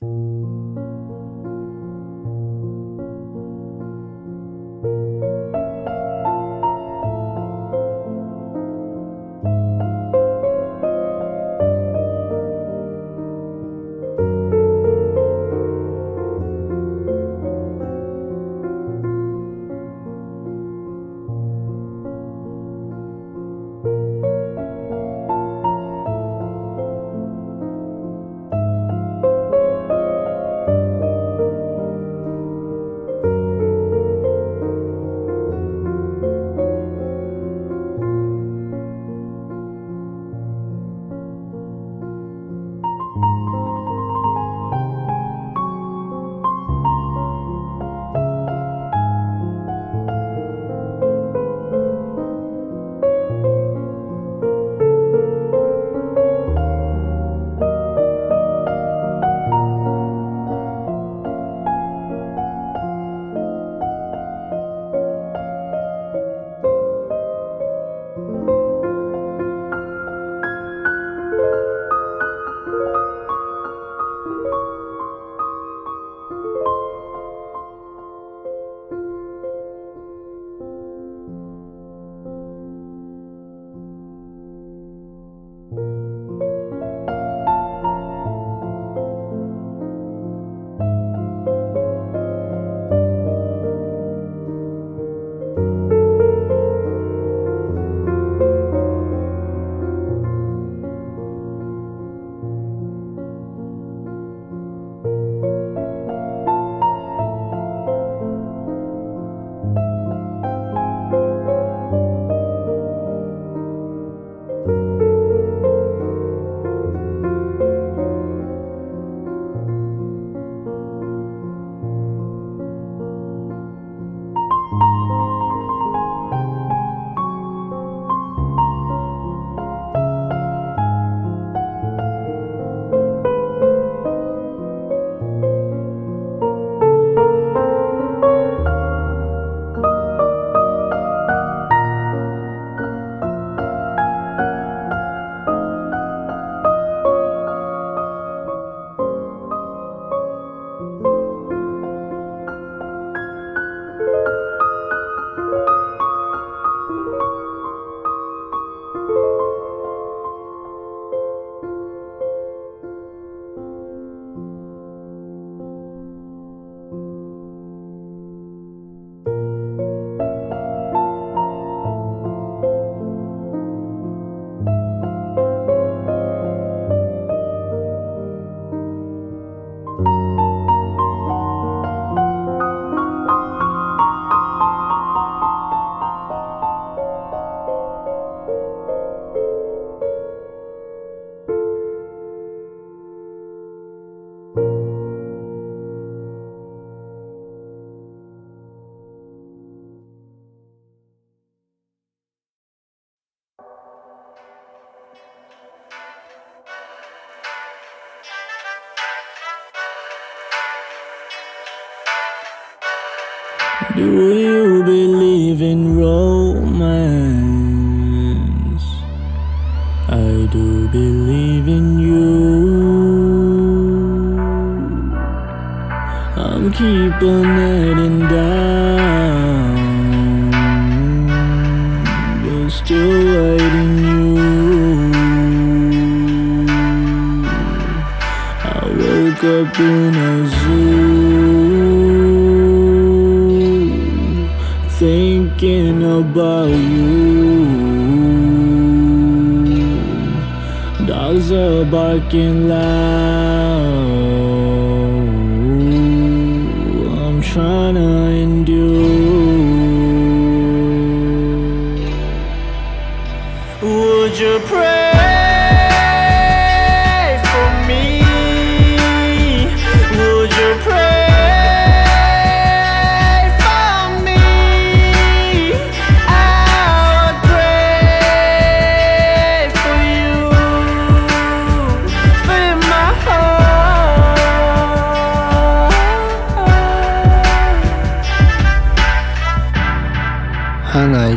Do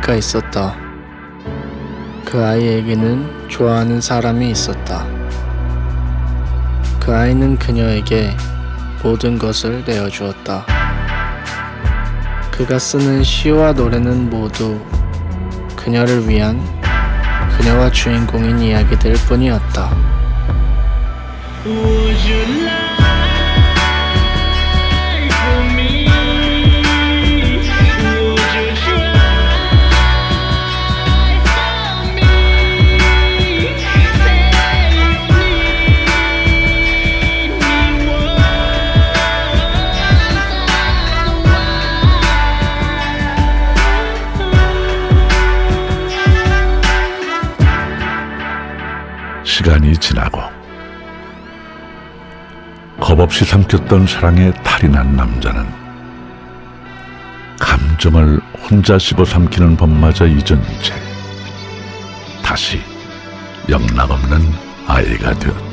아이가 있었다. 그 아이에게는 좋아하는 사람이 있었다. 그 아이는 그녀에게 모든 것을 내어주었다. 그가 쓰는 시와 노래는 모두 그녀를 위한 그녀와 주인공인 이야기들 뿐이었다. 시간이 지나고 겁없이 삼켰던 사랑에 탈이 난 남자는 감정을 혼자 씹어 삼키는 법마저 잊은 채 다시 영락없는 아이가 되었다.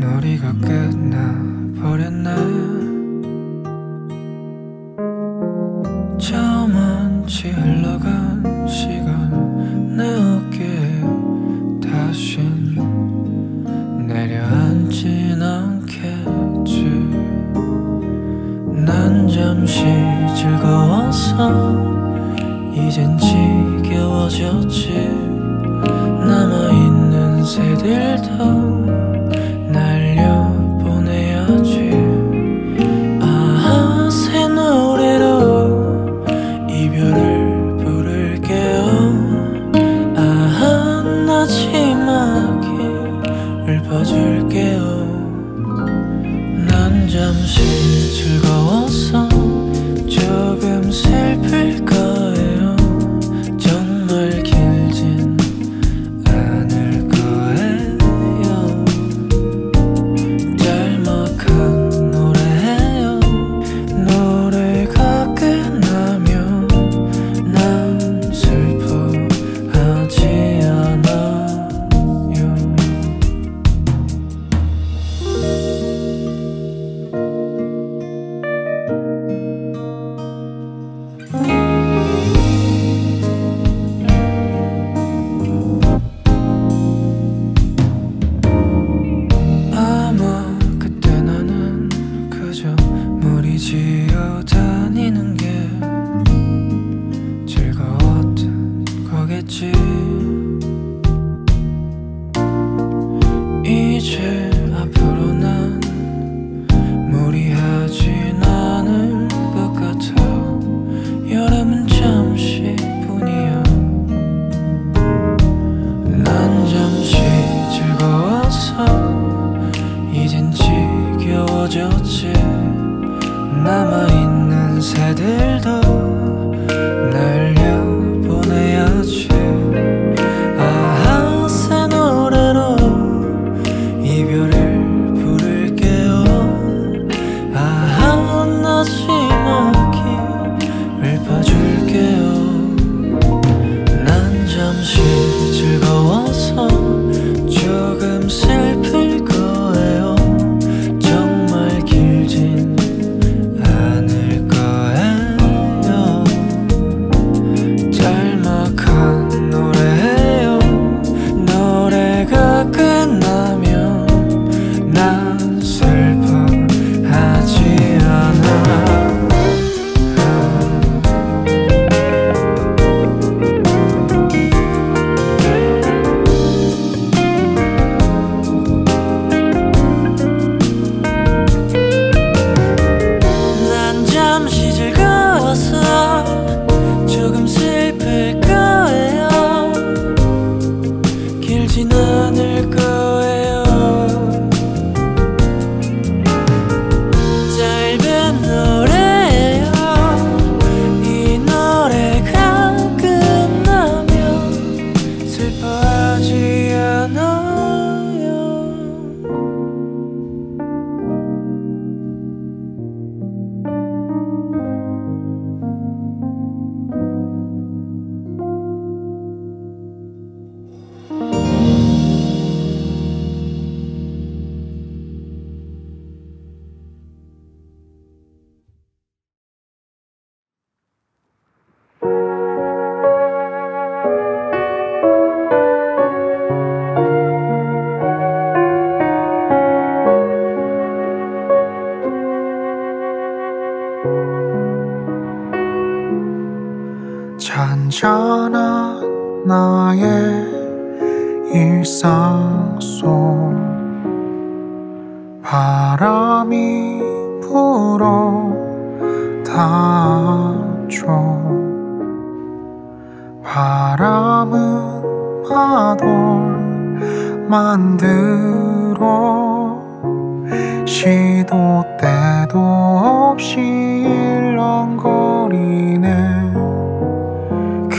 놀이가 끝나버렸네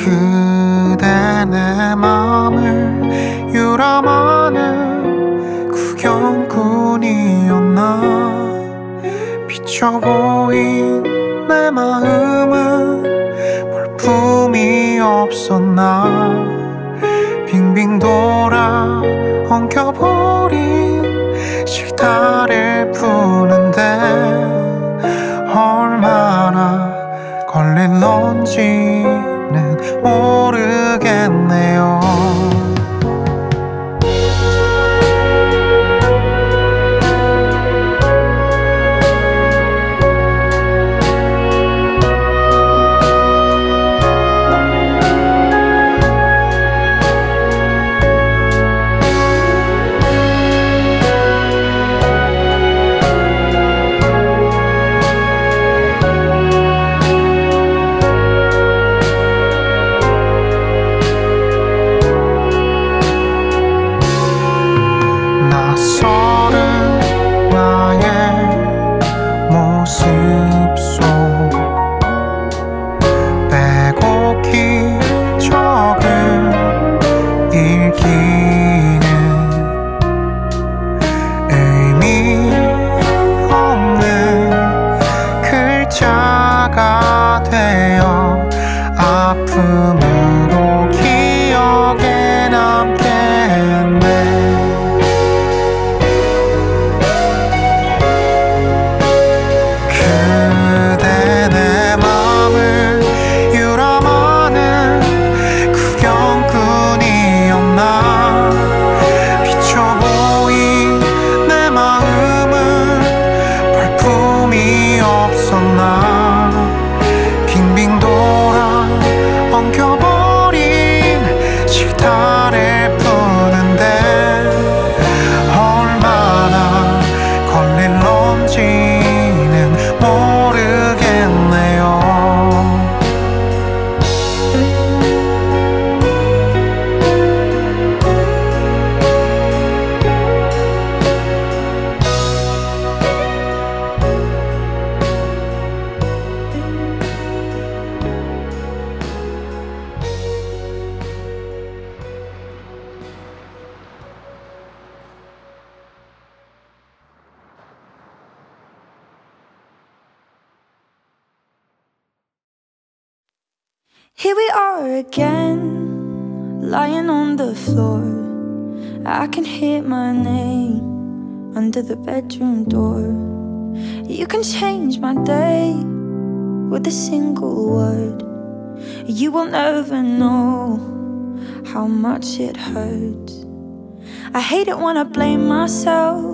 그대 내 맘을 유람하는 구경꾼이었나? 비쳐 보인 내 마음은 볼품이 없었나? 빙빙 돌아 엉켜버린 실타를 푸는데 얼마나 걸릴런지 我。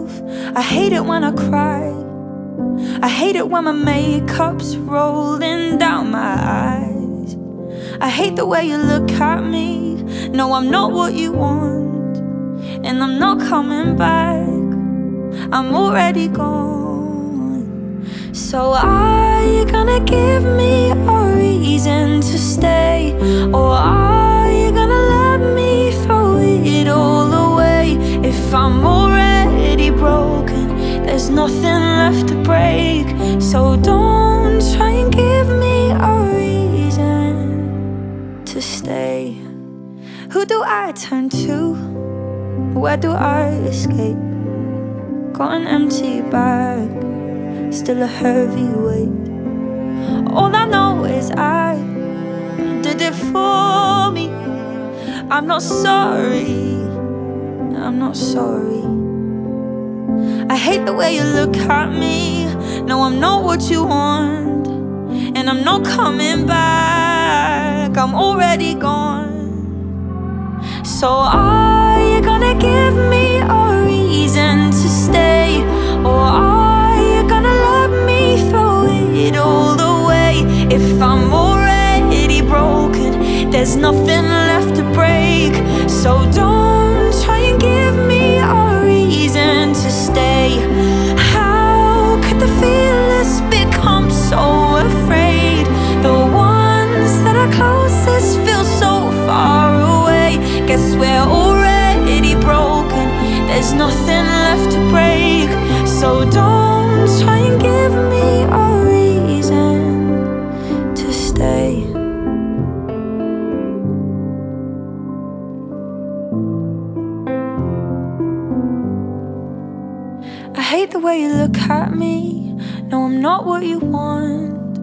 Myself. I hate it when I cry. I hate it when my makeup's rolling down my eyes. I hate the way you look at me. No, I'm not what you want. And I'm not coming back. I'm already gone. So are you gonna give me a reason to stay? Or are you gonna let me throw it all away? If I'm already broken, there's nothing left to break. So don't try and give me a reason to stay. Who do I turn to? Where do I escape? Got an empty bag, still a heavy weight. All I know is I did it for me. I'm not sorry, I'm not sorry. I hate the way you look at me. No, I'm not what you want, and I'm not coming back. I'm already gone. So are you gonna give me a reason to stay? Or are you gonna let me throw it all away? If I'm already broken, there's nothing left to break. So don't try and give me a reason to stay. How could the fearless become so afraid? The ones that are closest feel so far away. Guess we're already broken. There's nothing left to break. So don't what you want.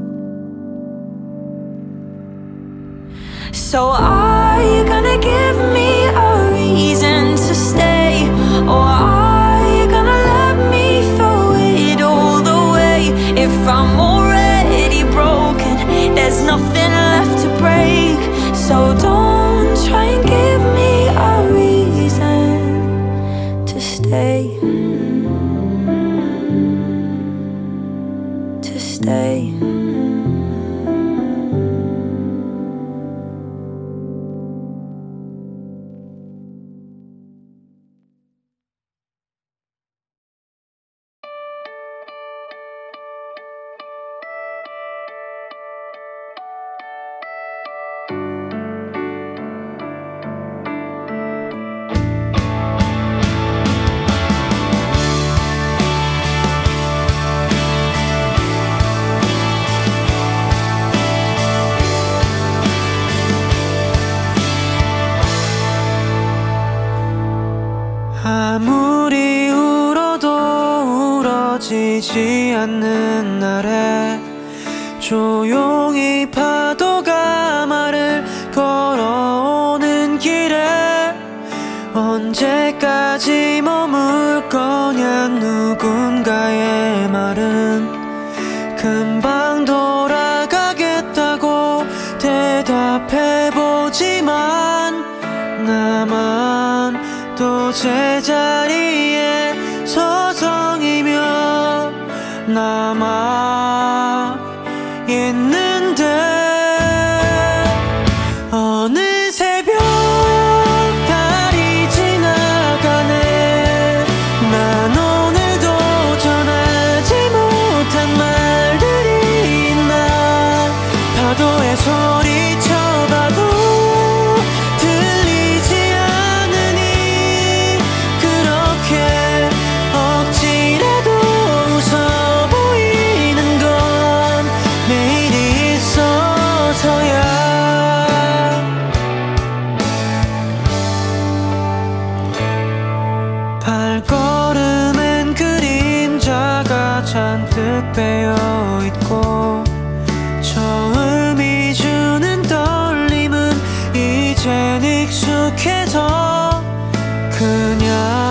So are you gonna give me a reason to stay? Or are you gonna let me throw it all away? If I'm already broken, there's nothing left to break. So don't 익숙해져 그냥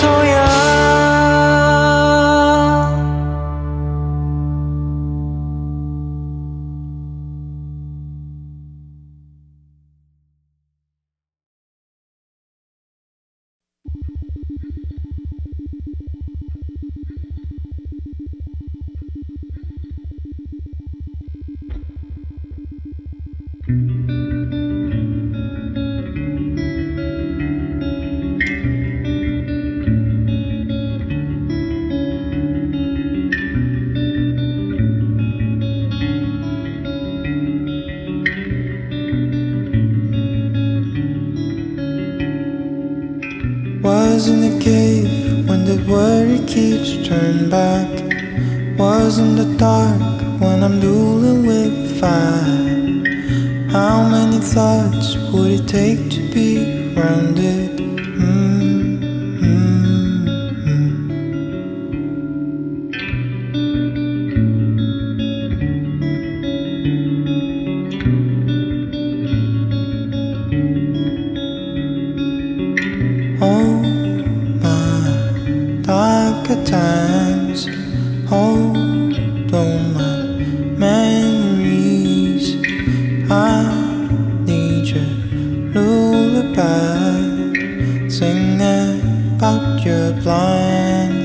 soy about your blind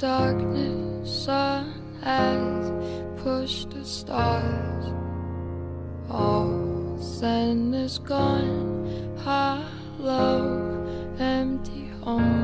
darkness, sun has pushed the stars. All sin is gone, hollow, empty home.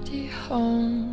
Empty home.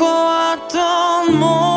poco a.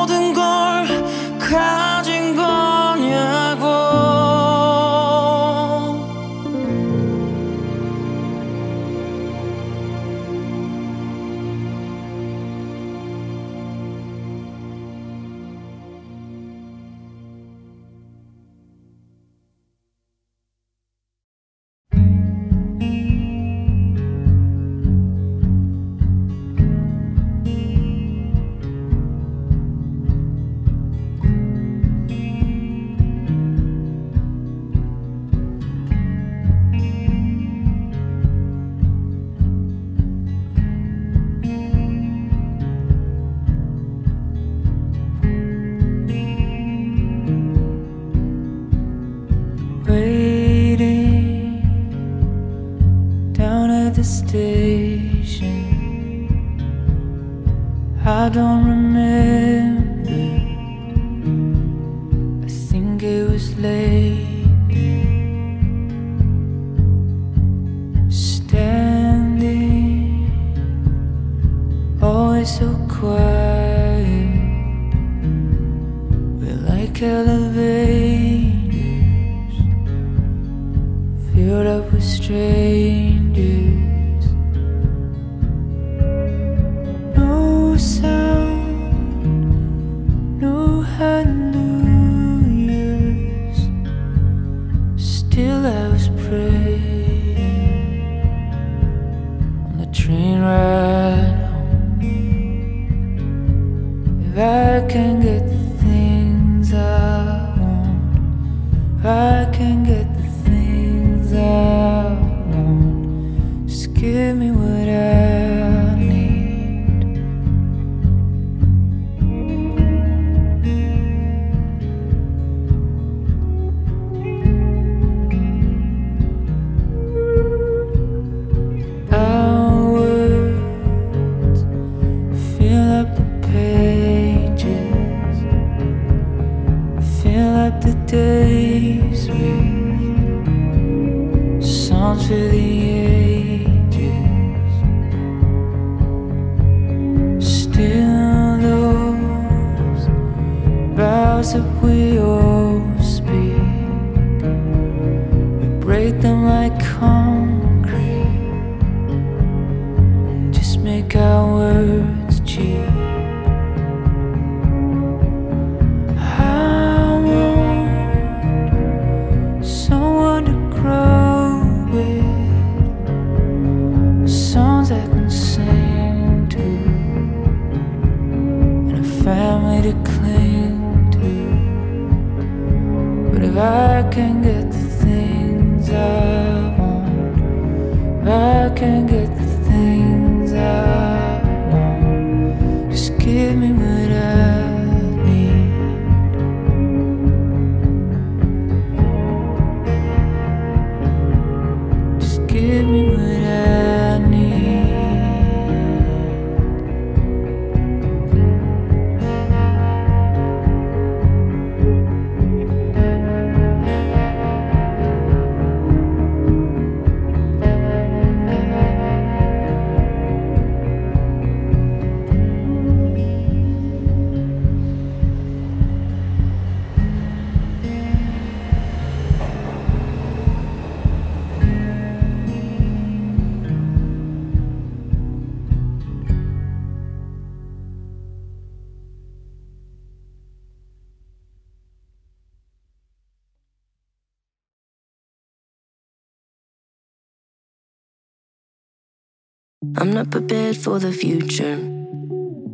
I'm not prepared for the future.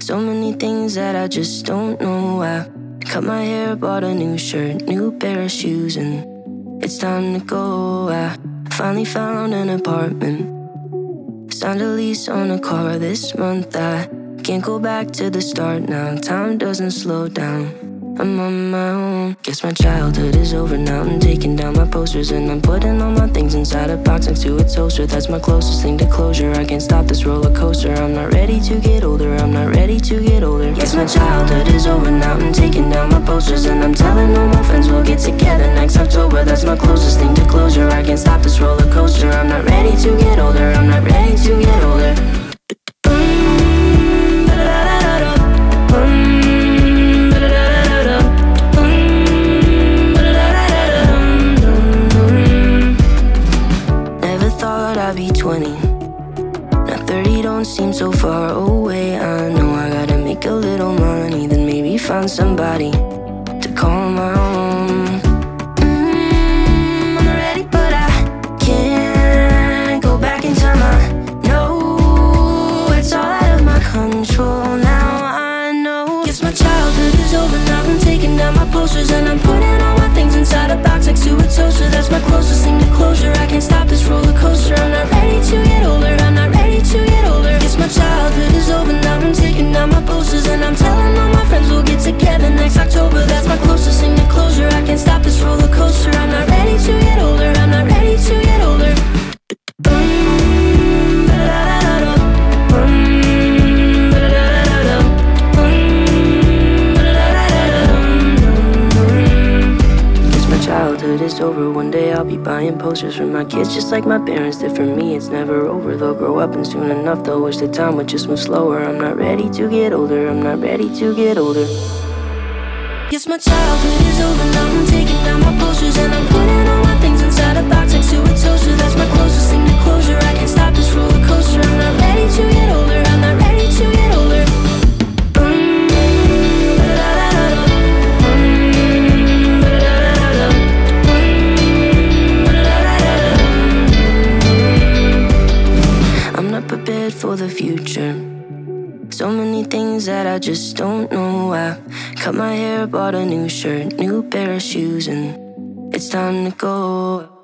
So many things that I just don't know. I cut my hair, bought a new shirt, new pair of shoes, and it's time to go. I finally found an apartment. Signed a lease on a car this month. I can't go back to the start now. Time doesn't slow down. I'm on my own. Guess my childhood is over now. I'm taking down my posters and I'm putting all my things inside a box next to a toaster. That's my closest thing to closure. I can't stop this roller coaster. I'm not ready to get older. I'm not ready to get older. Guess my childhood is over now. I'm taking down my posters and I'm telling all my friends we'll get together next October. That's my closest thing to closure. I can't stop this roller coaster. I'm not ready to get older. I'm not ready to get older. 30 don't seem so far away. I know I gotta make a little money, then maybe find somebody to call my own. Mm, I'm ready, but I can't go back in time. I know it's all out of my control now. I know. Guess my childhood is over now. I'm taking down my posters and I'm putting all my things inside a box next to a toaster. That's my closest thing to closure. I can't stop this roller coaster. I'm not ready to get older. Posters and I'm telling all my friends we'll get together next October. That's my closest thing to closure. I can't stop this roller coaster. I'm not ready to get older. Is over. One day I'll be buying posters for my kids, just like my parents did for me. It's never over. They'll grow up and soon enough they'll wish the time would just move slower. I'm not ready to get older. I'm not ready to get older. Yes, my childhood is over. Now I'm taking down my posters and I'm putting all my things inside a box next to a toaster. That's my closest thing to closure. I can't stop this roller coaster. I'm not ready to get older. I'm not ready to get older. Prepared for the future. So many things that I just don't know. I cut my hair, bought a new shirt, new pair of shoes, and it's time to go.